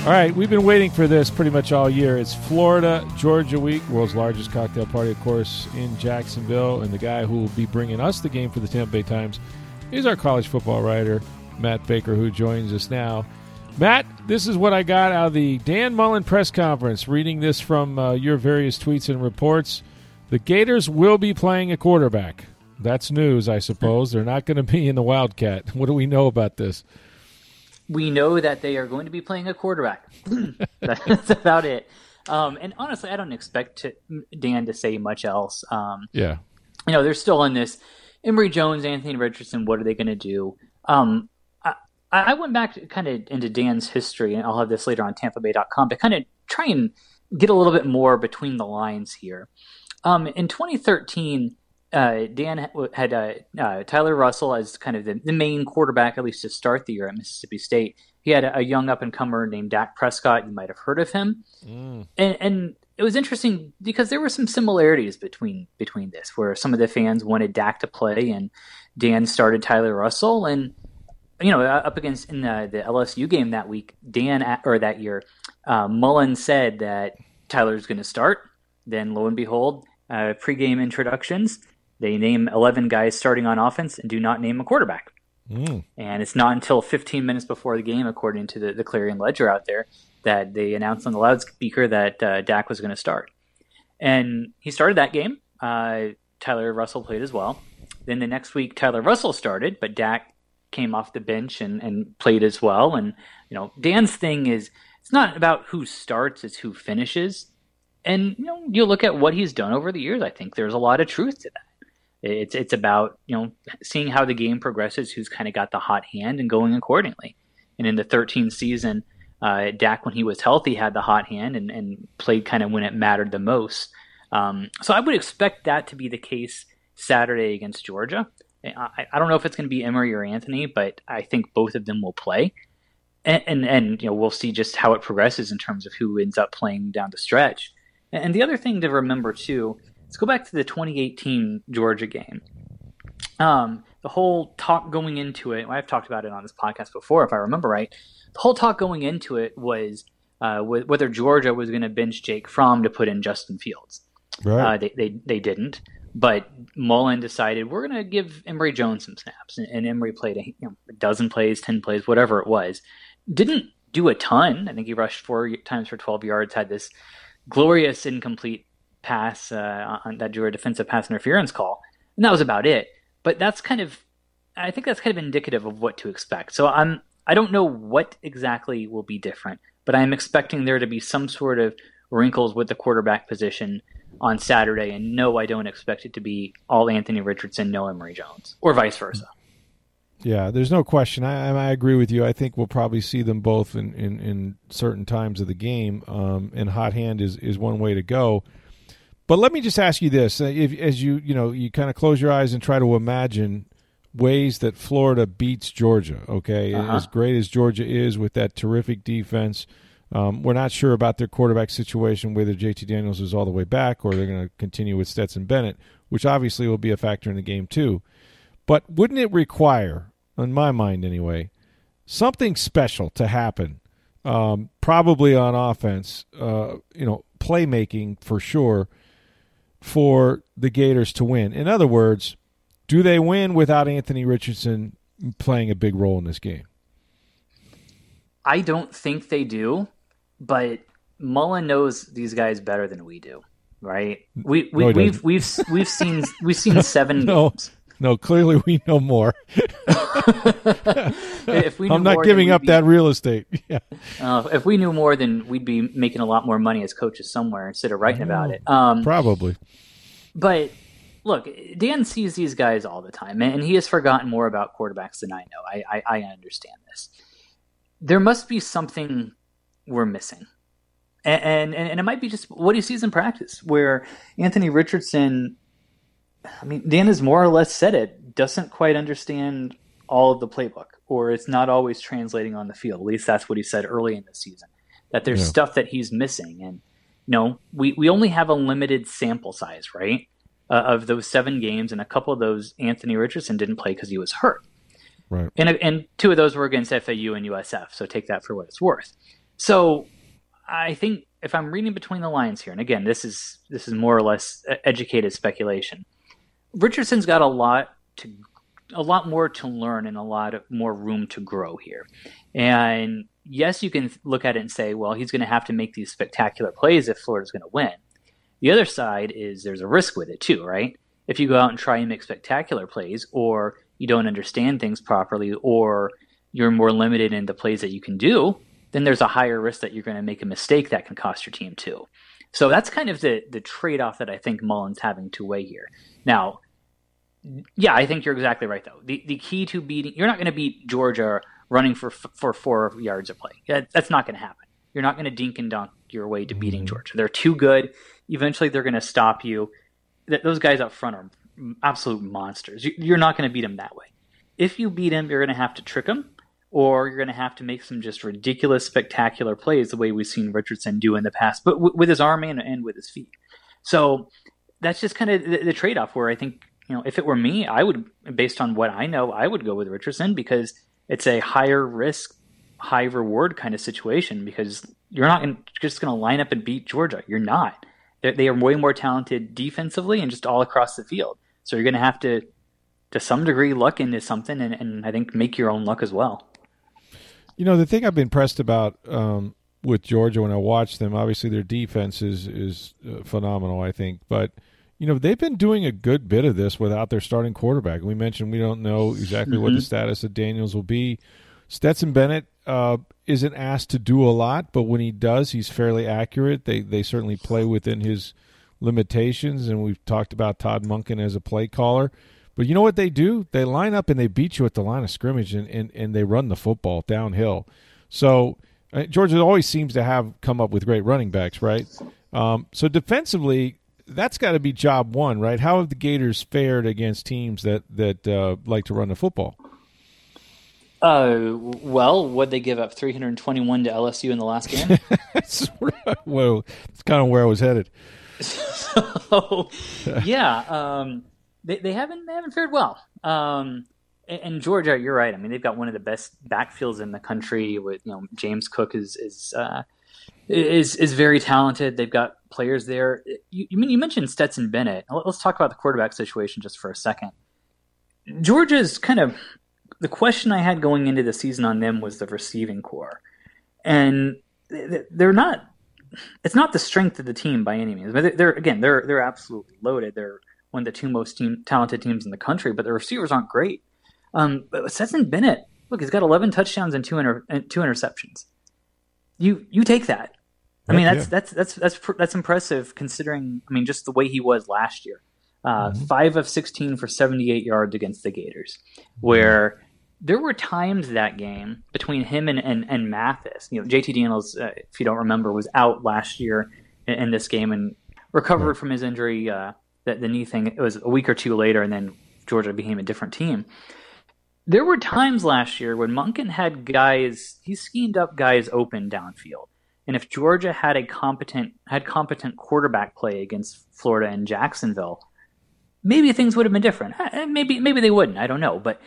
All right, we've been waiting for this pretty much all year. It's Florida Georgia Week, world's largest cocktail party, of course, in Jacksonville. And the guy who will be bringing us the game for the Tampa Bay Times is our college football writer, Matt Baker, who joins us now. Matt, this is what I got out of the Dan Mullen press conference. Reading this from uh, your various tweets and reports, the Gators will be playing a quarterback. That's news, I suppose. They're not going to be in the Wildcat. What do we know about this? We know that they are going to be playing a quarterback. That's about it. Um, and honestly, I don't expect to, Dan to say much else. Um, Yeah. you know, they're still in this. Emory Jones, Anthony Richardson, what are they going to do? Um, I, I went back kind of into Dan's history, and I'll have this later on TampaBay.com to kind of try and get a little bit more between the lines here. Um, in 2013, uh, Dan had uh, uh, Tyler Russell as kind of the, the, main quarterback, at least to start the year at Mississippi State. He had a, a young up and comer named Dak Prescott. You might have heard of him, mm. and, and it was interesting because there were some similarities between between this, where some of the fans wanted Dak to play, and Dan started Tyler Russell, and you know up against in the, the LSU game that week, Dan or that year, uh, Mullen said that Tyler's going to start. Then lo and behold, uh, pregame introductions they name 11 guys starting on offense and do not name a quarterback. Mm. And it's not until 15 minutes before the game, according to the, the Clarion Ledger out there, that they announced on the loudspeaker that uh, Dak was going to start. And he started that game. Uh, Tyler Russell played as well. Then the next week, Tyler Russell started, but Dak came off the bench and, and played as well. And, you know, Dan's thing is it's not about who starts, it's who finishes. And, you know, you look at what he's done over the years, I think there's a lot of truth to that. It's it's about you know seeing how the game progresses, who's kind of got the hot hand, and going accordingly. And in the 13th season, uh, Dak, when he was healthy, had the hot hand and, and played kind of when it mattered the most. Um, so I would expect that to be the case Saturday against Georgia. I, I don't know if it's going to be Emory or Anthony, but I think both of them will play. And, and, and you know we'll see just how it progresses in terms of who ends up playing down the stretch. And the other thing to remember too Let's go back to the 2018 Georgia game. Um, the whole talk going into it, I've talked about it on this podcast before, if I remember right. The whole talk going into it was uh, whether Georgia was going to bench Jake Fromm to put in Justin Fields. Right. Uh, they, they, they didn't. But Mullen decided we're going to give Emory Jones some snaps, and, and Emory played a, you know, a dozen plays, ten plays, whatever it was. Didn't do a ton. I think he rushed four times for 12 yards, had this glorious incomplete pass uh, on that drew a defensive pass interference call, and that was about it. But that's kind of, I think that's kind of indicative of what to expect. So I'm, I don't know what exactly will be different, but I'm expecting there to be some sort of wrinkles with the quarterback position on Saturday. And no, I don't expect it to be all Anthony Richardson, no Emory Jones, or vice versa. Yeah, there's no question. I, I agree with you. I think we'll probably see them both in, in, in certain times of the game. Um, and hot hand is, is one way to go. But let me just ask you this: uh, if, as you you know you kind of close your eyes and try to imagine ways that Florida beats Georgia. Okay, uh-huh. as great as Georgia is with that terrific defense, um, we're not sure about their quarterback situation, whether JT Daniels is all the way back or they're going to continue with Stetson Bennett, which obviously will be a factor in the game too. But wouldn't it require, in my mind anyway, something special to happen? Um, probably on offense, uh, you know, playmaking for sure for the Gators to win. In other words, do they win without Anthony Richardson playing a big role in this game? I don't think they do, but Mullen knows these guys better than we do, right? We we no, we've we've we've seen we've seen seven no, games. No, clearly we know more. if we I'm not more, giving up be, that real estate. Yeah. Uh, if we knew more, then we'd be making a lot more money as coaches somewhere instead of writing about it. Um, probably. But look, Dan sees these guys all the time, and he has forgotten more about quarterbacks than I know. I, I, I understand this. There must be something we're missing. And, and, and it might be just what he sees in practice, where Anthony Richardson, I mean, Dan has more or less said it, doesn't quite understand all of the playbook, or it's not always translating on the field. At least that's what he said early in the season. That there's yeah. stuff that he's missing, and you know, we we only have a limited sample size, right? Uh, of those seven games, and a couple of those Anthony Richardson didn't play because he was hurt. Right. And and two of those were against FAU and USF. So take that for what it's worth. So I think if I'm reading between the lines here, and again, this is this is more or less educated speculation. Richardson's got a lot to a lot more to learn and a lot of more room to grow here. And yes, you can look at it and say, well, he's going to have to make these spectacular plays if Florida's going to win. The other side is there's a risk with it too, right? If you go out and try and make spectacular plays, or you don't understand things properly, or you're more limited in the plays that you can do, then there's a higher risk that you're going to make a mistake that can cost your team too. So that's kind of the the trade off that I think Mullen's having to weigh here. Now, yeah, I think you're exactly right though. The the key to beating you're not going to beat Georgia running for for four yards of play. That's not going to happen. You're not going to dink and dunk your way to beating mm-hmm. Georgia. They're too good. Eventually, they're going to stop you. Those guys up front are absolute monsters. You're not going to beat them that way. If you beat them, you're going to have to trick them, or you're going to have to make some just ridiculous, spectacular plays the way we've seen Richardson do in the past, but w- with his arm and, and with his feet. So that's just kind of the, the trade off where I think, you know, if it were me, I would, based on what I know, I would go with Richardson because it's a higher risk, high reward kind of situation because you're not just going to line up and beat Georgia. You're not. They're, they are way more talented defensively and just all across the field. So you're going to have to, to some degree, luck into something and, and I think make your own luck as well. You know, the thing I've been impressed about um, with Georgia when I watch them, obviously their defense is, is uh, phenomenal, I think. But, you know, they've been doing a good bit of this without their starting quarterback. We mentioned we don't know exactly mm-hmm. what the mm-hmm. status of Daniels will be. Stetson Bennett uh, isn't asked to do a lot, but when he does, he's fairly accurate. They they certainly play within his limitations, and we've talked about Todd Monken as a play caller. But you know what they do? They line up and they beat you at the line of scrimmage, and, and, and they run the football downhill. So uh, Georgia always seems to have come up with great running backs, right? Um, so defensively, that's got to be job one, right? How have the Gators fared against teams that that uh, like to run the football? Uh, well, would they give up 321 to LSU in the last game? well, it's kind of where I was headed. so, yeah, um, they, they haven't they haven't fared well. Um, and Georgia, you're right. I mean, they've got one of the best backfields in the country. With you know, James Cook is is uh, is is very talented. They've got players there. You, you, you mentioned Stetson Bennett. Let's talk about the quarterback situation just for a second. Georgia's kind of the question I had going into the season on them was the receiving corps, and they're not. It's not the strength of the team by any means, but they're again they're they're absolutely loaded. They're one of the two most team, talented teams in the country, but the receivers aren't great. Um, but Stetson Bennett, look, he's got 11 touchdowns and two inter, and two interceptions. You you take that. I mean, that's, yeah. that's that's that's that's impressive considering. I mean, just the way he was last year. Uh, mm-hmm. Five of 16 for 78 yards against the Gators, where there were times that game between him and, and, and Mathis. You know, JT Daniels, uh, if you don't remember, was out last year in, in this game and recovered right. from his injury, uh, the, the knee thing. It was a week or two later, and then Georgia became a different team. There were times last year when Monken had guys, he schemed up guys open downfield. And if Georgia had a competent had competent quarterback play against Florida and Jacksonville, maybe things would have been different. Uh, maybe maybe they wouldn't. I don't know. But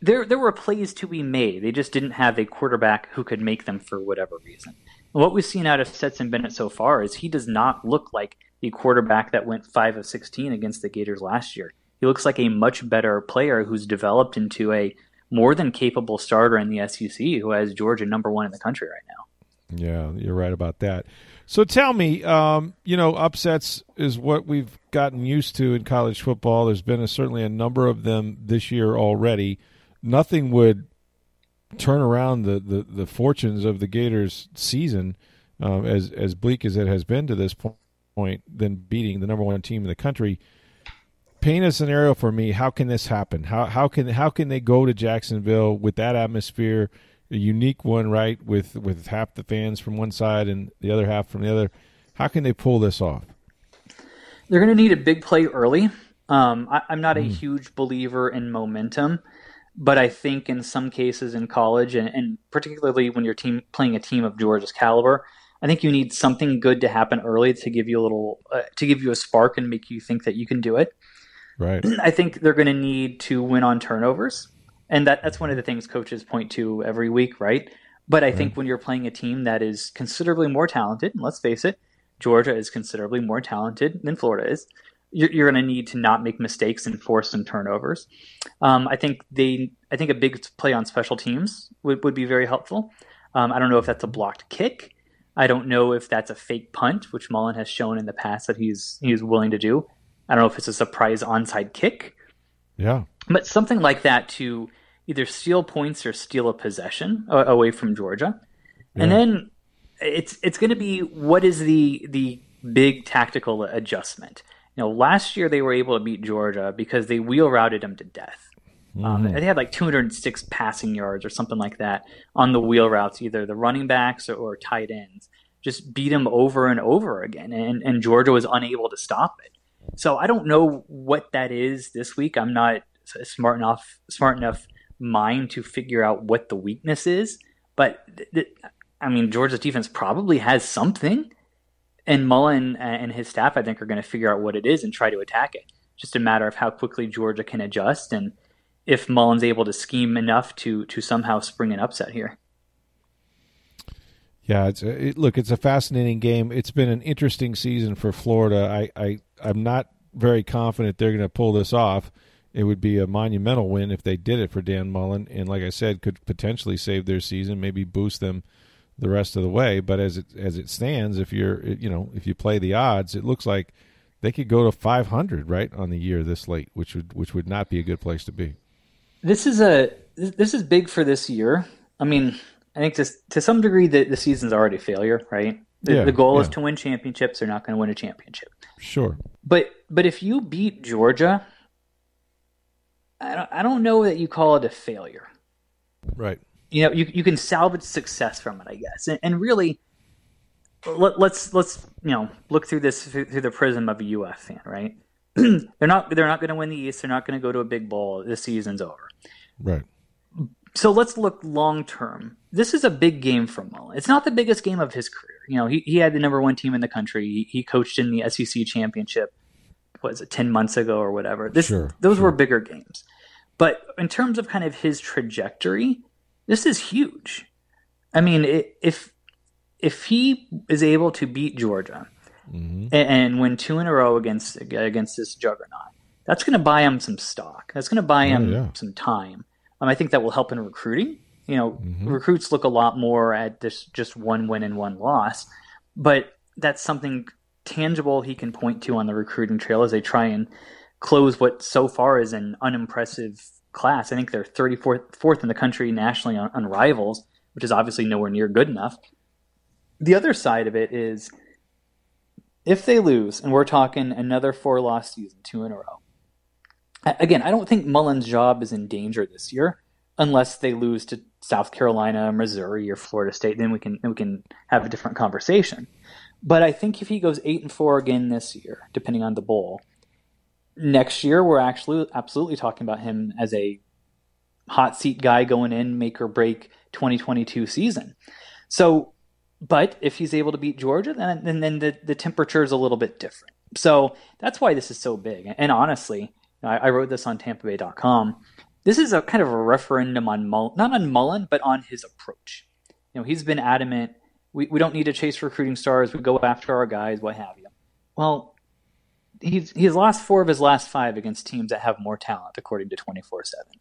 there there were plays to be made. They just didn't have a quarterback who could make them for whatever reason. what we've seen out of Stetson Bennett so far is he does not look like the quarterback that went five of sixteen against the Gators last year. He looks like a much better player who's developed into a more than capable starter in the SEC who has Georgia number one in the country right now. Yeah, you're right about that. So tell me, um, you know, upsets is what we've gotten used to in college football. There's been a, certainly a number of them this year already nothing would turn around the, the, the fortunes of the Gators season um, as as bleak as it has been to this point than beating the number one team in the country. paint a scenario for me. How can this happen? How how can how can they go to Jacksonville with that atmosphere, a unique one, right? With with half the fans from one side and the other half from the other. How can they pull this off? They're going to need a big play early. Um, I, am not mm. a huge believer in momentum, but I think in some cases in college, and, and particularly when you're team playing a team of Georgia's caliber, I think you need something good to happen early to give you a little, uh, to give you a spark and make you think that you can do it. Right. I think they're going to need to win on turnovers, and that that's one of the things coaches point to every week, right? But I right. think when you're playing a team that is considerably more talented, and let's face it, Georgia is considerably more talented than Florida is. You're, you're going to need to not make mistakes and force some turnovers. Um, I think they, I think a big play on special teams would, would be very helpful. Um, I don't know if that's a blocked kick. I don't know if that's a fake punt, which Mullen has shown in the past that he's he's willing to do. I don't know if it's a surprise onside kick. Yeah. But something like that to either steal points or steal a possession away from Georgia. Yeah. And then it's it's going to be what is the the big tactical adjustment. You know, last year they were able to beat Georgia because they wheel routed them to death. Um, mm-hmm. They had like 206 passing yards or something like that on the wheel routes, either the running backs or, or tight ends. Just beat them over and over again, and, and Georgia was unable to stop it. So I don't know what that is this week. I'm not smart enough smart enough mind to figure out what the weakness is. But th- th- I mean, Georgia's defense probably has something, and Mullen and his staff, I think, are going to figure out what it is and try to attack it. Just a matter of how quickly Georgia can adjust and if Mullen's able to scheme enough to to somehow spring an upset here. Yeah, it's it, look, it's a fascinating game. It's been an interesting season for Florida. I, I I'm not very confident they're going to pull this off. It would be a monumental win if they did it for Dan Mullen, and like I said, could potentially save their season, maybe boost them the rest of the way. But as it as it stands, if you're you know if you play the odds, it looks like they could go to 500 right on the year this late, which would which would not be a good place to be. This is a this is big for this year. I mean, I think to to some degree the, the season's already a failure, right? The, yeah, the goal yeah. is to win championships. They're not going to win a championship. Sure. But but if you beat Georgia, I don't, I don't know that you call it a failure. Right. You know, you you can salvage success from it, I guess. And, and really, let, us let's, let's you know look through this through, through the prism of a UF fan, right? they're not they're not going to win the East. They're not going to go to a big bowl. This season's over. Right. So let's look long term. This is a big game for Mullen. It's not the biggest game of his career. You know, he, he had the number one team in the country. He, he coached in the SEC championship. Was it ten months ago or whatever? This sure, those sure. were bigger games. But in terms of kind of his trajectory, this is huge. I mean, if if he is able to beat Georgia mm-hmm. and, and, win two in a row against against this juggernaut, that's going to buy him some stock. That's going to buy oh, him yeah. some time. Um, I think that will help in recruiting. You know, mm-hmm. recruits look a lot more at this just one win and one loss, but that's something tangible he can point to on the recruiting trail as they try and close what so far is an unimpressive class. I think they're 34th fourth in the country nationally on, on rivals, which is obviously nowhere near good enough. The other side of it is if they lose, and we're talking another four loss season, two in a row, again, I don't think Mullen's job is in danger this year unless they lose to South Carolina, Missouri, or Florida State. Then we can we can have a different conversation. But I think if he goes eight and four again this year, depending on the bowl, next year we're actually absolutely talking about him as a hot seat guy going in, make or break 2022 season. So, but if he's able to beat Georgia, then then, then the the temperature is a little bit different. So that's why this is so big. And honestly, I, I wrote this on TampaBay.com. This is a kind of a referendum on Mullen, not on Mullen, but on his approach. You know, he's been adamant. We, we don't need to chase recruiting stars. We go after our guys, what have you. Well, he's he's lost four of his last five against teams that have more talent, according to twenty four seven.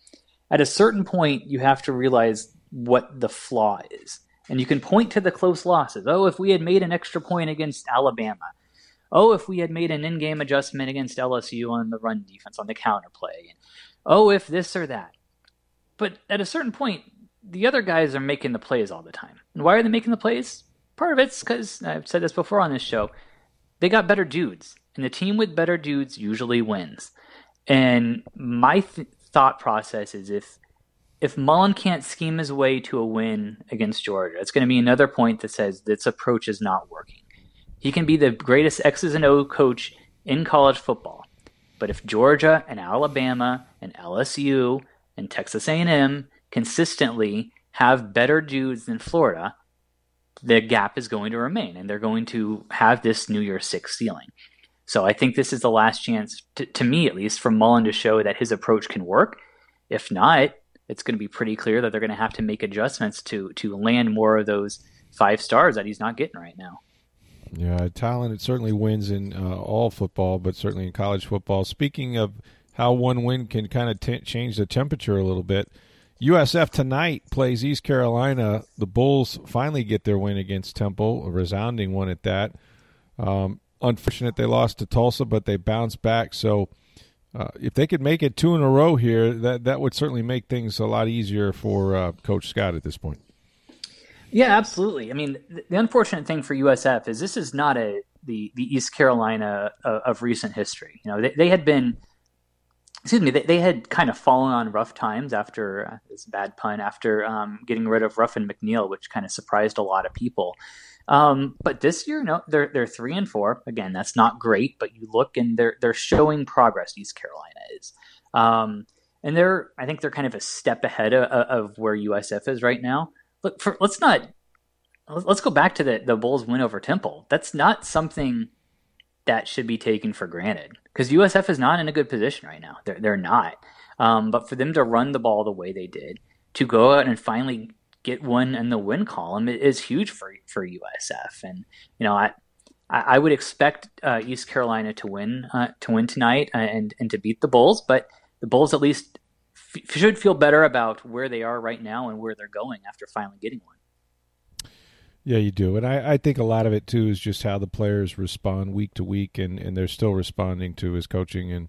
At a certain point, you have to realize what the flaw is, and you can point to the close losses. Oh, if we had made an extra point against Alabama, oh, if we had made an in-game adjustment against LSU on the run defense, on the counterplay, oh, if this or that. But at a certain point, the other guys are making the plays all the time. And why are they making the plays? Part of it's because, I've said this before on this show, they got better dudes. And the team with better dudes usually wins. And my th- thought process is if if Mullen can't scheme his way to a win against Georgia, it's going to be another point that says this approach is not working. He can be the greatest X's and O coach in college football, but if Georgia and Alabama and LSU and Texas A&M consistently have better dudes than Florida, the gap is going to remain, and they're going to have this New Year Six ceiling. So I think this is the last chance, to, to me at least, for Mullen to show that his approach can work. If not, it's going to be pretty clear that they're going to have to make adjustments to to land more of those five stars that he's not getting right now. Yeah, talent it certainly wins in uh, all football, but certainly in college football. Speaking of how one win can kind of t- change the temperature a little bit, USF tonight plays East Carolina. The Bulls finally get their win against Temple, a resounding one at that. Um, unfortunate they lost to Tulsa, but they bounced back. So uh, if they could make it two in a row here, that that would certainly make things a lot easier for uh, Coach Scott at this point. Yeah, absolutely. I mean, the, unfortunate thing for USF is this is not a the the East Carolina of, of recent history. You know, they, they had been excuse me, they, they, had kind of fallen on rough times after uh, this bad pun after um, getting rid of Ruffin McNeill, which kind of surprised a lot of people. Um, but this year, no, they're they're three and four. Again, that's not great, but you look and they're they're showing progress. East Carolina is, um, and they're I think they're kind of a step ahead of, of where USF is right now. Look, for, let's not let's go back to the the Bulls win over Temple. That's not something that should be taken for granted because USF is not in a good position right now. They're they're not. Um, but for them to run the ball the way they did, to go out and finally get one in the win column is huge for for USF. And you know, I I would expect uh, East Carolina to win uh, to win tonight uh, and and to beat the Bulls, but the Bulls at least f- should feel better about where they are right now and where they're going after finally getting one. Yeah, you do, and I, I think a lot of it too is just how the players respond week to week, and, and they're still responding to his coaching, and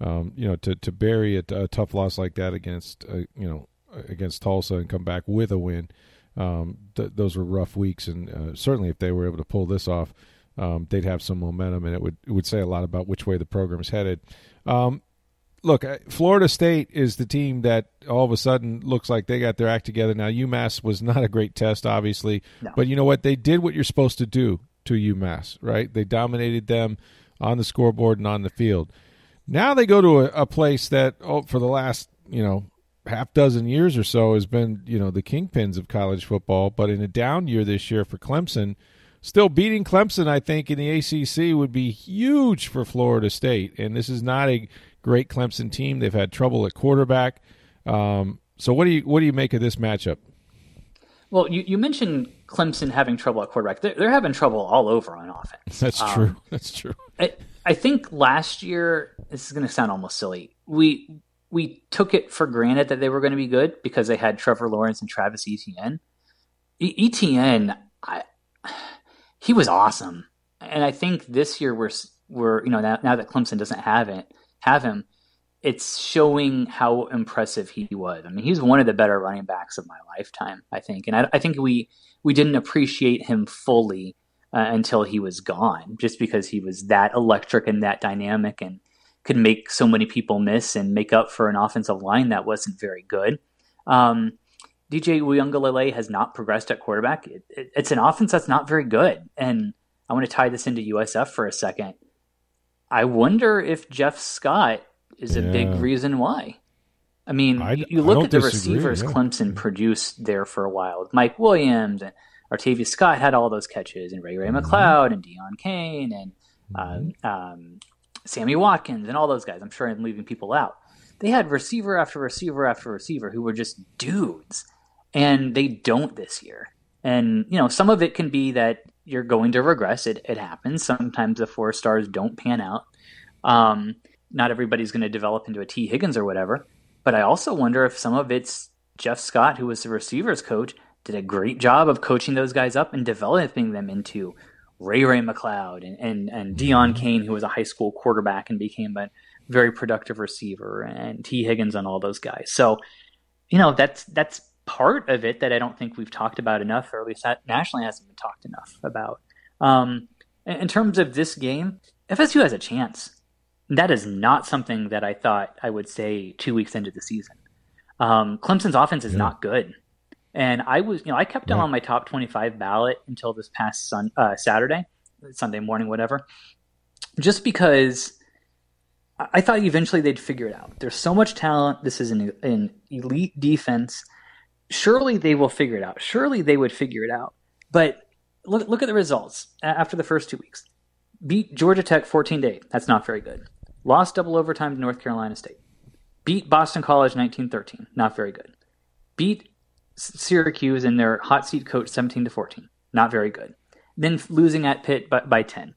um, you know to to bury a, a tough loss like that against uh, you know against Tulsa and come back with a win, um, th- those were rough weeks, and uh, certainly if they were able to pull this off, um, they'd have some momentum, and it would it would say a lot about which way the program is headed. Um, look, Florida State is the team that all of a sudden looks like they got their act together. Now, UMass was not a great test, obviously, no. but you know what? They did what you're supposed to do to UMass, right? They dominated them on the scoreboard and on the field. Now they go to a, a place that, oh, for the last, you know, half dozen years or so has been, you know, the kingpins of college football. But in a down year this year for Clemson, still beating Clemson, I think, in the ACC would be huge for Florida State. And this is not a great Clemson team. They've had trouble at quarterback. Um, so what do you what do you make of this matchup? Well, you, you mentioned Clemson having trouble at quarterback. They're, they're having trouble all over on offense. That's um, true. That's true. I, I think last year this is going to sound almost silly. We we took it for granted that they were going to be good because they had Trevor Lawrence and Travis Etienne. E- Etienne, I, he was awesome, and I think this year we're we're you know now, now that Clemson doesn't have it, have him, it's showing how impressive he was. I mean, he's one of the better running backs of my lifetime, I think, and I, I think we we didn't appreciate him fully uh, until he was gone, just because he was that electric and that dynamic and could make so many people miss and make up for an offensive line that wasn't very good. Um, DJ Uiagalelei has not progressed at quarterback. It, it, it's an offense that's not very good, and I want to tie this into USF for a second. I wonder if Jeff Scott is a yeah. big reason why. I mean, I, you look at the disagree, receivers yeah. Clemson produced there for a while. Mike Williams and Artavis Scott had all those catches, and Ray Ray mm-hmm. McCloud and Deon Cain and mm-hmm. um, um, Sammy Watkins and all those guys. I'm sure I'm leaving people out. They had receiver after receiver after receiver who were just dudes, and they don't this year. And you know, some of it can be that you're going to regress. It it happens. Sometimes the four stars don't pan out. Um, not everybody's going to develop into a Tee Higgins or whatever. But I also wonder if some of it's Jeff Scott, who was the receivers coach, did a great job of coaching those guys up and developing them into Ray Ray McCloud and, and, and Deon Cain, who was a high school quarterback and became a very productive receiver, and Tee Higgins and all those guys. So, you know, that's that's part of it that I don't think we've talked about enough, or at least nationally hasn't been talked enough about. Um, in terms of this game, FSU has a chance. That is not something that I thought I would say two weeks into the season. Um, Clemson's offense is yeah. not good. And I was, you know, I kept them on my top 25 ballot until this past sun, uh, Saturday, Sunday morning, whatever, just because I thought eventually they'd figure it out. There's so much talent. This is an, an elite defense. Surely they will figure it out. Surely they would figure it out. But look, look at the results after the first two weeks. Beat Georgia Tech 14 to 8. That's not very good. Lost double overtime to North Carolina State. Beat Boston College 1913. Not very good. Beat Syracuse in their hot seat coach 17 to 14. Not very good. Then losing at Pitt by, by 10.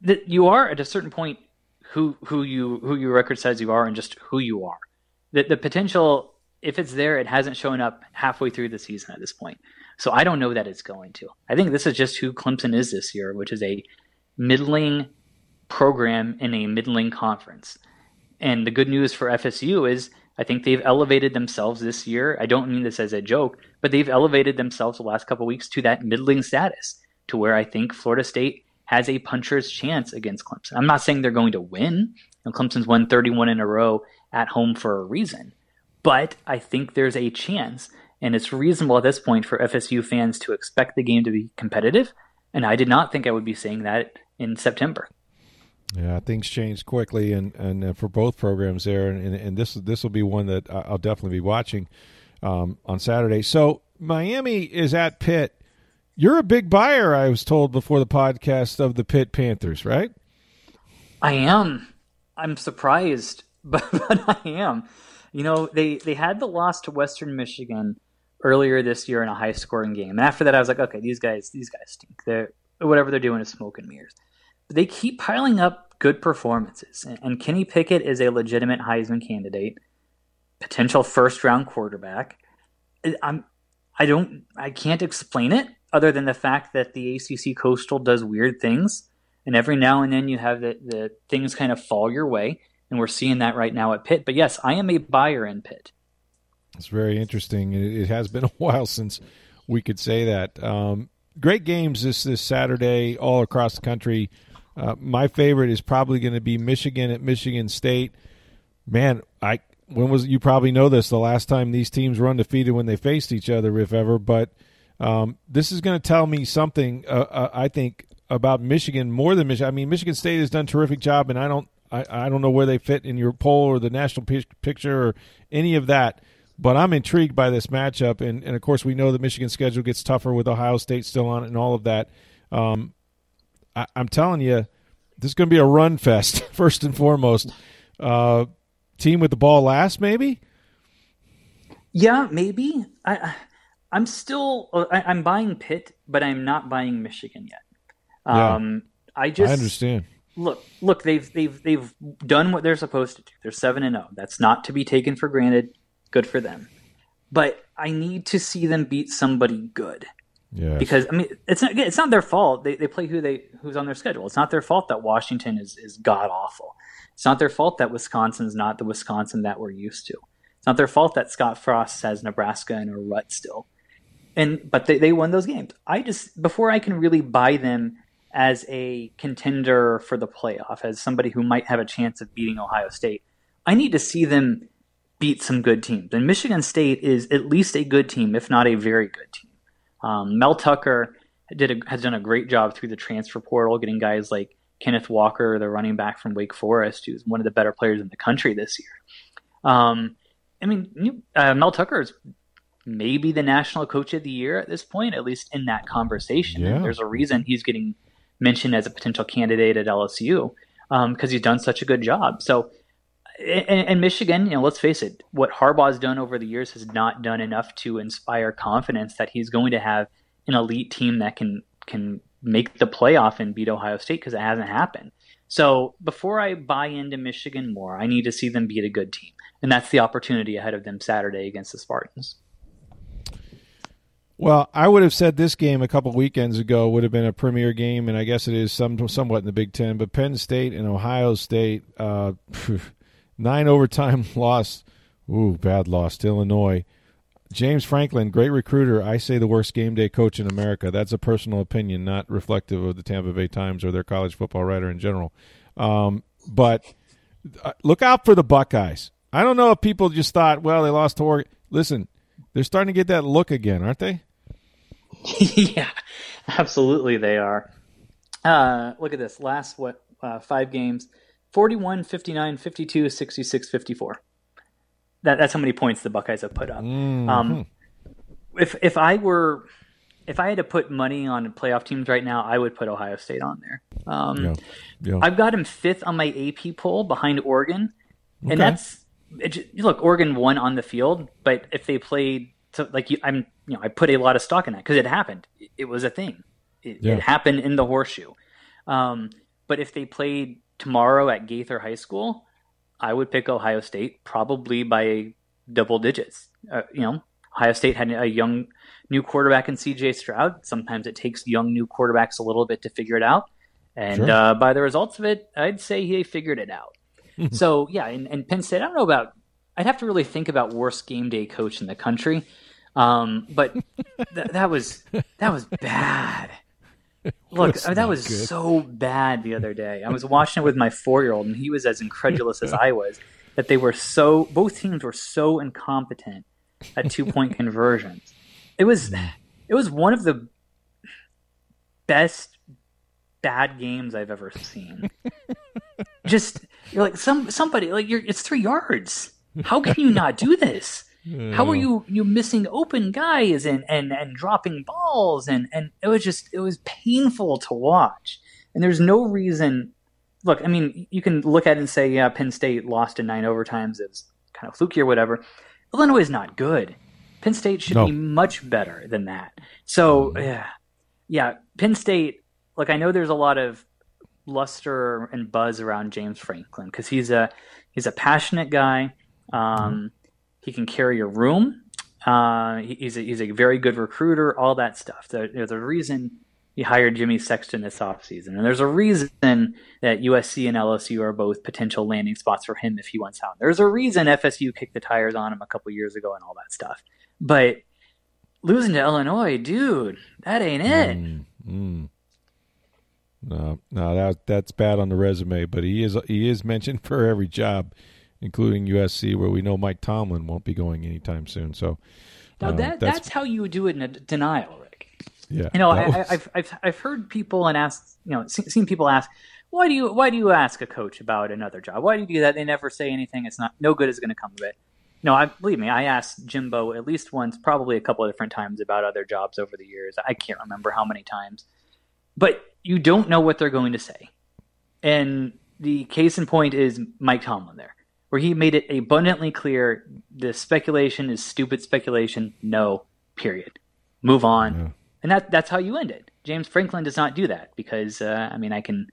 That you are at a certain point who who you who your record says you are and just who you are. The the potential if it's there, it hasn't shown up halfway through the season at this point. So I don't know that it's going to. I think this is just who Clemson is this year, which is a middling program in a middling conference. And the good news for FSU is I think they've elevated themselves this year. I don't mean this as a joke, but they've elevated themselves the last couple weeks to that middling status to where I think Florida State has a puncher's chance against Clemson. I'm not saying they're going to win. Know, Clemson's won 31 in a row at home for a reason, but I think there's a chance, and it's reasonable at this point for FSU fans to expect the game to be competitive. And I did not think I would be saying that in September. Yeah, things change quickly, and and uh, for both programs there, and, and this this will be one that I'll definitely be watching um, on Saturday. So Miami is at Pitt. You're a big buyer, I was told before the podcast of the Pitt Panthers, right? I am. I'm surprised, but, but I am. You know, they they had the loss to Western Michigan earlier this year in a high scoring game, and after that, I was like, okay, these guys these guys stink. They're whatever they're doing is smoke and mirrors they keep piling up good performances. And Kenny Pickett is a legitimate Heisman candidate, potential first round quarterback. I'm I don't I can't explain it other than the fact that the ACC Coastal does weird things, and every now and then you have the, the things kind of fall your way, and we're seeing that right now at Pitt. But yes, I am a buyer in Pitt. It's very interesting. It has been a while since we could say that. Um, great games this this Saturday all across the country. Uh, my favorite is probably going to be Michigan at Michigan State. Man, I when was you probably know this the last time these teams were undefeated when they faced each other, if ever. But um, this is going to tell me something. Uh, uh, I think about Michigan more than Michigan. I mean, Michigan State has done a terrific job, and I don't I, I don't know where they fit in your poll or the national p- picture or any of that. But I'm intrigued by this matchup, and, and of course we know the Michigan schedule gets tougher with Ohio State still on it and all of that. Um, I, am telling you, this is going to be a run fest first and foremost. Uh, team with the ball last, maybe. Yeah, maybe. I, I'm still. Uh, I, am buying Pitt, but I'm not buying Michigan yet. Um, yeah, I just. I understand. Look, look. They've they've they've done what they're supposed to do. They're seven and zero. Oh. That's not to be taken for granted. Good for them. But I need to see them beat somebody good. Yeah. Because I mean, it's not it's not their fault. They they play who they who's on their schedule. It's not their fault that Washington is is god awful. It's not their fault that Wisconsin's not the Wisconsin that we're used to. It's not their fault that Scott Frost has Nebraska in a rut still. And but they, they won those games. I just before I can really buy them as a contender for the playoff, as somebody who might have a chance of beating Ohio State, I need to see them beat some good teams. And Michigan State is at least a good team, if not a very good team. Um, Mel Tucker did a, has done a great job through the transfer portal, getting guys like Kenneth Walker, the running back from Wake Forest, who's one of the better players in the country this year. Um, I mean, uh, Mel Tucker is maybe the national coach of the year at this point, at least in that conversation. Yeah. There's a reason he's getting mentioned as a potential candidate at LSU because um, he's done such a good job. So and, and, Michigan, you know, let's face it, what Harbaugh's done over the years has not done enough to inspire confidence that he's going to have an elite team that can can make the playoff and beat Ohio State because it hasn't happened. So before I buy into Michigan more, I need to see them beat a good team, and that's the opportunity ahead of them Saturday against the Spartans. Well, I would have said this game a couple weekends ago would have been a premier game, and I guess it is some somewhat in the Big Ten. But Penn State and Ohio State, uh, Nine overtime loss. Ooh, bad loss to Illinois. James Franklin, great recruiter. I say the worst game day coach in America. That's a personal opinion, not reflective of the Tampa Bay Times or their college football writer in general. Um, but uh, look out for the Buckeyes. I don't know if people just thought, well, they lost to Oregon. Listen, they're starting to get that look again, aren't they? yeah, absolutely they are. Uh, look at this. Last what uh, five games 41, 59, 52, 66, 54. That, that's how many points the Buckeyes have put up. Mm-hmm. Um, if if I were if I had to put money on playoff teams right now, I would put Ohio State on there. Um, yeah. Yeah. I've got him fifth on my AP poll behind Oregon, okay. and that's it, look. Oregon won on the field, but if they played, so like you, I'm, you know, I put a lot of stock in that because it happened. It, it, was a thing. It, yeah. it happened in the horseshoe. Um, but if they played tomorrow at Gaither High School, I would pick Ohio State probably by double digits. Uh, you know, Ohio State had a young new quarterback in CJ Stroud. Sometimes it takes young new quarterbacks a little bit to figure it out. And sure. uh, by the results of it, I'd say he figured it out. so yeah, and, and, Penn State, I don't know about. I'd have to really think about worst game day coach in the country. Um, but th- that was that was bad. Look, that was good. so bad the other day. I was watching it with my four year old, and he was as incredulous as I was that they were so. Both teams were so incompetent at two point conversions. It was it was one of the best bad games I've ever seen. Just you're like some somebody like you're it's three yards. How can you not do this? How are you you missing open guys and and and dropping balls and and it was just it was painful to watch. And there's no reason. Look, I mean, you can look at it and say, yeah, Penn State lost in nine overtimes. It's kind of fluky or whatever. Illinois is not good. Penn State should no. be much better than that. So, mm-hmm. yeah, yeah, Penn State. Look, I know there's a lot of luster and buzz around James Franklin because he's a he's a passionate guy. Um, mm-hmm. He can carry a room. Uh, he's a, he's a very good recruiter. All that stuff. There's a reason he hired Jimmy Sexton this offseason. And there's a reason that USC and LSU are both potential landing spots for him if he wants out. There's a reason FSU kicked the tires on him a couple years ago and all that stuff. But losing to Illinois, dude, that ain't it. Mm, mm. No, no, that that's bad on the resume. But he is he is mentioned for every job, including USC, where we know Mike Tomlin won't be going anytime soon. So now uh, that that's, that's, how you would do it in a denial, Rick. Yeah, you know, I, have I've I've heard people and asked, you know, seen people ask, why do you why do you ask a coach about another job? Why do you do that? They never say anything. It's not no good is going to come of it. No, I believe me. I asked Jimbo at least once, probably a couple of different times about other jobs over the years. I can't remember how many times, but you don't know what they're going to say. And the case in point is Mike Tomlin there, where he made it abundantly clear the speculation is stupid speculation. No, period. Move on. Yeah. And that that's how you end it. James Franklin does not do that because uh, I mean I can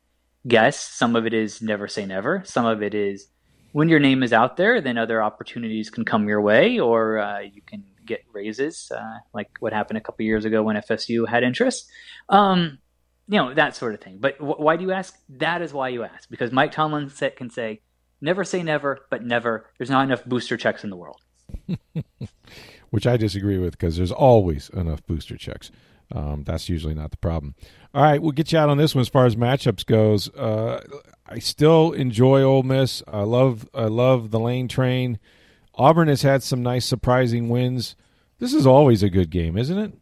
guess some of it is never say never. Some of it is when your name is out there, then other opportunities can come your way, or uh, you can get raises, uh, like what happened a couple years ago when FSU had interest. Um, you know that sort of thing. But wh- why do you ask? That is why you ask because Mike Tomlin can say, "Never say never, but never." There's not enough booster checks in the world. Which I disagree with because there's always enough booster checks. Um, that's usually not the problem. All right, we'll get you out on this one as far as matchups goes. Uh, I still enjoy Ole Miss. I love I love the Lane Train. Auburn has had some nice surprising wins. This is always a good game, isn't it?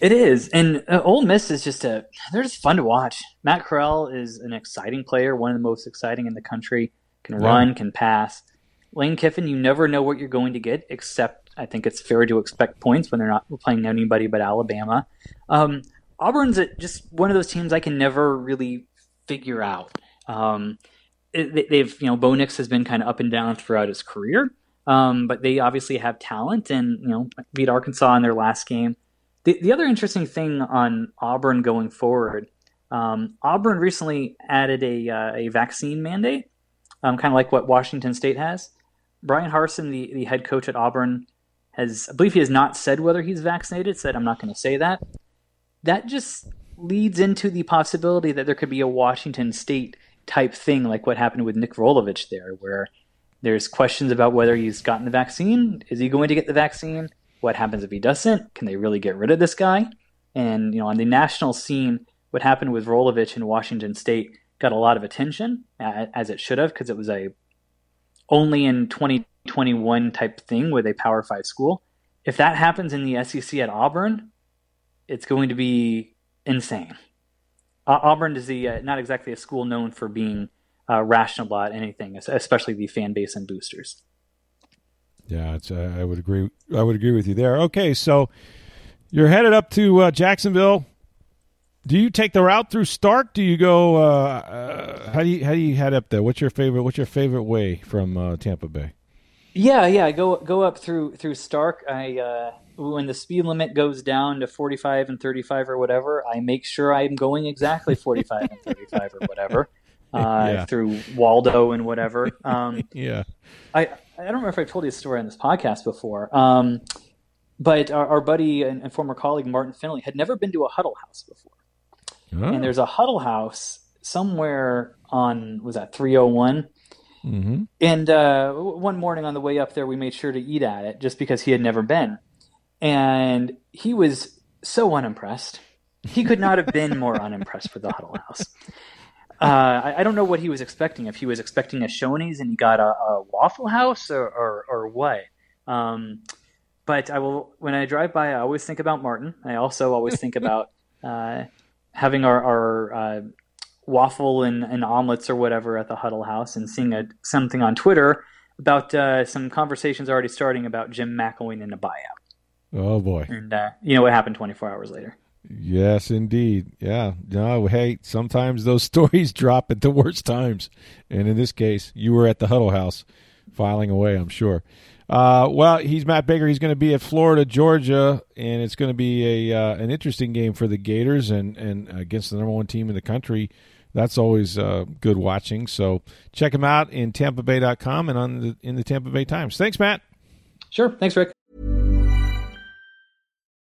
It is, and uh, Ole Miss is just a they're just fun to watch. Matt Corral is an exciting player, one of the most exciting in the country. Can yeah. run, can pass. Lane Kiffin, you never know what you're going to get, except I think it's fair to expect points when they're not playing anybody but Alabama. Um, Auburn's just one of those teams I can never really figure out. Um, it, they've, you know, Bo Nix has been kind of up and down throughout his career, um, but they obviously have talent and, you know, beat Arkansas in their last game. The, the other interesting thing on Auburn going forward, um, Auburn recently added a, uh, a vaccine mandate, um, kind of like what Washington State has. Bryan Harsin, the, the head coach at Auburn, has, I believe he has not said whether he's vaccinated, said, I'm not going to say that. That just leads into the possibility that there could be a Washington State type thing, like what happened with Nick Rolovich there, where there's questions about whether he's gotten the vaccine. Is he going to get the vaccine? What happens if he doesn't? Can they really get rid of this guy? And you know, on the national scene, what happened with Rolovich in Washington State got a lot of attention as it should have because it was a only in 2021 type thing with a Power Five school. If that happens in the SEC at Auburn, it's going to be insane. Uh, Auburn is the uh, not exactly a school known for being uh, rational about anything, especially the fan base and boosters. Yeah, uh, I would agree. I would agree with you there. Okay, so you're headed up to uh, Jacksonville. Do you take the route through Starke? Do you go? Uh, how do you how do you head up there? What's your favorite? What's your favorite way from Tampa Bay? Yeah, yeah. Go go up through through Starke. I when the speed limit goes down to 45 and 35 or whatever, I make sure I'm going exactly 45 and 35 or whatever uh, yeah. through Waldo and whatever. Um, yeah. I, I don't remember if I've told you a story on this podcast before, um, but our, our buddy and, and, former colleague Martin Finley had never been to a huddle house before. Oh. And there's a huddle house somewhere on, was that 301? Mm-hmm. And uh, one morning on the way up there, we made sure to eat at it just because he had never been and he was so unimpressed. He could not have been more unimpressed with the Huddle House. Uh, I, I, don't know what he was expecting. If he was expecting a Shoney's and he got a, a Waffle House or, or, or what. Um, but I will when I drive by, I always think about Martin. I also always think about uh, having our, our uh, waffle and, and, omelets or whatever at the Huddle House and seeing a, something on Twitter about uh, some conversations already starting about Jim McElwain in a buyout. Oh boy! And uh, you know what happened 24 hours later? Yes, indeed. Yeah. No, hey, sometimes those stories drop at the worst times, and in this case, you were at the Huddle House, filing away. I'm sure. Uh, well, he's Matt Baker. He's going to be at Florida, Georgia, and it's going to be a uh, an interesting game for the Gators and and against the number one team in the country. That's always uh, good watching. So check him out in TampaBay.com and on the in the Tampa Bay Times. Thanks, Matt. Sure. Thanks, Rick.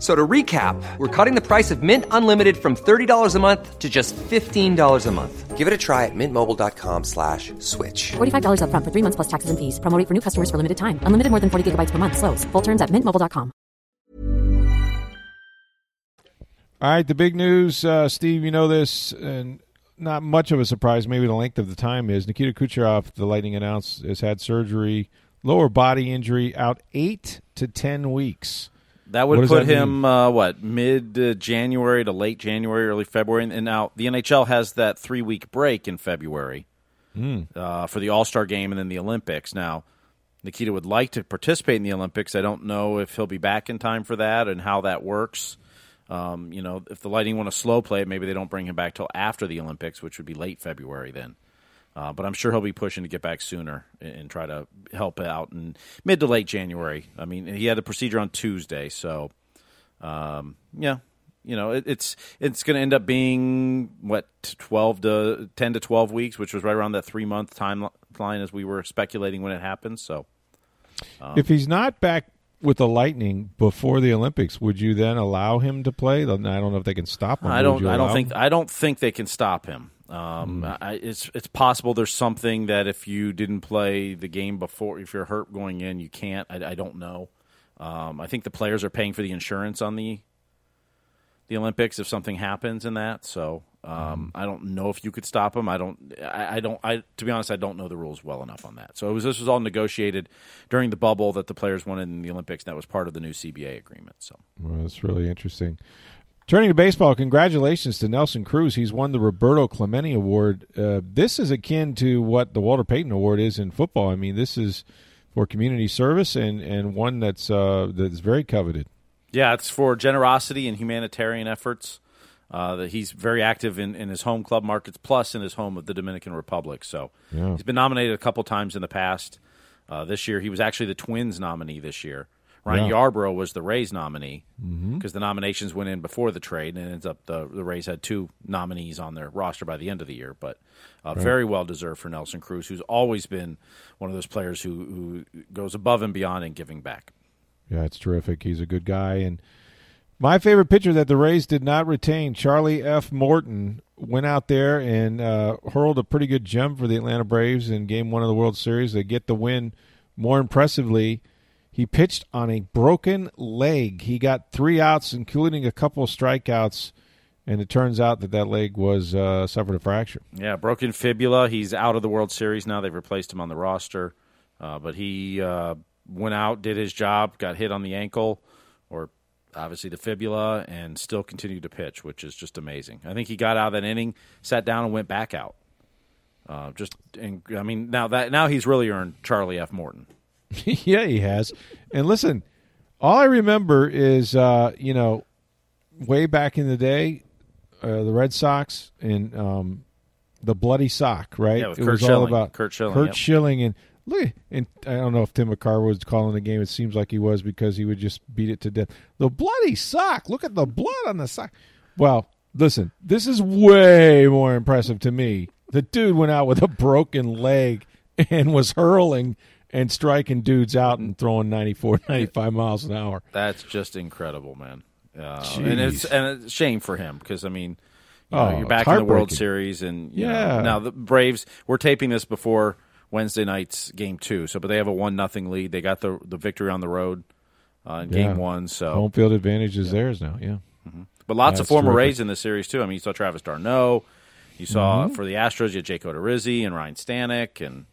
So to recap, we're cutting the price of Mint Unlimited from $30 a month to just $15 a month. Give it a try at mintmobile.com slash switch. $45 up front for three months plus taxes and fees. Promoting for new customers for limited time. Unlimited more than 40 gigabytes per month. Slows. Full terms at mintmobile.com. All right, the big news, uh, Steve, you know this, and not much of a surprise, maybe the length of the time is Nikita Kucherov, the Lightning announced, has had surgery, lower body injury, out eight to 10 weeks. That would put that him uh, what mid uh, January to late January, early February, and now the NHL has that three week break in February mm. uh, for the All Star game and then the Olympics. Now, Nikita would like to participate in the Olympics. I don't know if he'll be back in time for that and how that works. Um, you know, if the Lightning want to slow play it, maybe they don't bring him back till after the Olympics, which would be late February then. Uh, but I'm sure he'll be pushing to get back sooner and, and, try to help out in mid to late January. I mean, he had a procedure on Tuesday, so um, yeah, you know, it, it's it's going to end up being what twelve to ten to twelve weeks, which was right around that three month timeline as we were speculating when it happened. So, um, if he's not back with the Lightning before the Olympics, would you then allow him to play? I don't know if they can stop him. I don't. I don't think. Him? I don't think they can stop him. Um, mm. I, it's it's possible there's something that if you didn't play the game before, if you're hurt going in, you can't. I, I don't know. Um, I think the players are paying for the insurance on the the Olympics if something happens in that. So um, mm. I don't know if you could stop them. I don't. I, I, don't. I to be honest, I don't know the rules well enough on that. So it was this was all negotiated during the bubble that the players wanted in the Olympics. And that was part of the new CBA agreement. So well, that's really interesting. Turning to baseball, congratulations to Nelson Cruz. He's won the Roberto Clemente Award. Uh, this is akin to what the Walter Payton Award is in football. I mean, this is for community service and, and one that's uh, that's very coveted. Yeah, it's for generosity and humanitarian efforts. Uh, that he's very active in, in his home club markets, plus in his home of the Dominican Republic. So yeah. he's been nominated a couple times in the past. Uh, this year, he was actually the Twins nominee this year. Ryan yeah. Yarbrough was the Rays nominee because mm-hmm. the nominations went in before the trade, and it ends up the, the Rays had two nominees on their roster by the end of the year. But uh, right. very well deserved for Nelson Cruz, who's always been one of those players who, who goes above and beyond in giving back. Yeah, it's terrific. He's a good guy, and My favorite pitcher that the Rays did not retain, Charlie F. Morton, went out there and uh, hurled a pretty good gem for the Atlanta Braves in Game One of the World Series. They get the win. More impressively, he pitched on a broken leg. He got three outs, including a couple of strikeouts, and it turns out that that leg was uh, suffered a fracture. Yeah, broken fibula. He's out of the World Series now. They've replaced him on the roster, uh, but he uh, went out, did his job, got hit on the ankle, or obviously the fibula, and still continued to pitch, which is just amazing. I think he got out of that inning, sat down, and went back out. Uh, just, and, I mean, now that now he's really earned Charlie F. Morton. yeah, he has. And listen, all I remember is, uh, you know, way back in the day, uh, the Red Sox and um, the bloody sock, right? Yeah, it Kurt was Schilling. all about Kurt Schilling, Kurt yep. Schilling, and look, and I don't know if Tim McCarver was calling the game. It seems like he was because he would just beat it to death. The bloody sock. Look at the blood on the sock. Well, listen, this is way more impressive to me. The dude went out with a broken leg and was hurling and striking dudes out and throwing 94, 95 miles an hour. That's just incredible, man. Uh, and it's and it's a shame for him because I mean, you know, Oh, you're back in the World. Series, and you know, Yeah. now the Braves. We're taping this before Wednesday night's game two, so but they have a one nothing lead. They got the the victory on the road uh, in Yeah. game one. So, Home field advantage is theirs now. Yeah. but lots That's of former terrific. Rays in the series too. I mean, you saw Travis d'Arnaud. You saw Mm-hmm. for the Astros, you had Jake Odorizzi and Ryan Stanek, and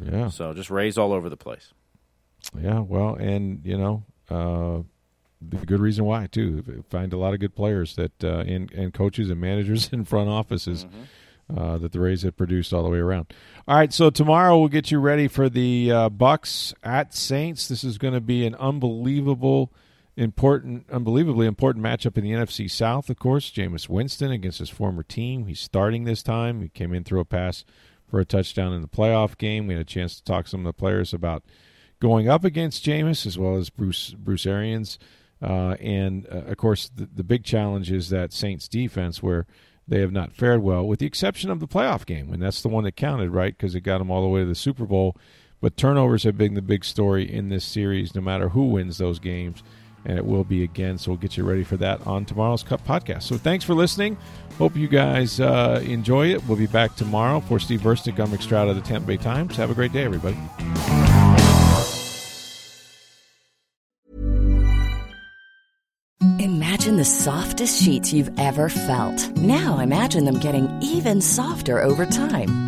Yeah. so just Rays all over the place. Yeah, well, and you know, uh, the good reason why too. Find a lot of good players that uh, and and coaches and managers in front offices uh, that the Rays have produced all the way around. All right, so tomorrow we'll get you ready for the uh, Bucs at Saints. This is going to be an unbelievable, important, unbelievably important matchup in the NFC South. Of course, Jameis Winston against his former team. He's starting this time. He came in through a pass for a touchdown in the playoff game. We had a chance to talk to some of the players about going up against Jameis as well as Bruce Bruce Arians. Uh, and uh, of course, the, the big challenge is that Saints defense, where they have not fared well, with the exception of the playoff game, and that's the one that counted, right? Because it got them all the way to the Super Bowl. But turnovers have been the big story in this series, no matter who wins those games, and it will be again. So we'll get you ready for that on tomorrow's Cup podcast. So thanks for listening. Hope you guys uh, enjoy it. We'll be back tomorrow for Steve Verstick. I'm Rick Stroud of the Tampa Bay Times. Have a great day, everybody. Imagine the softest sheets you've ever felt. Now imagine them getting even softer over time.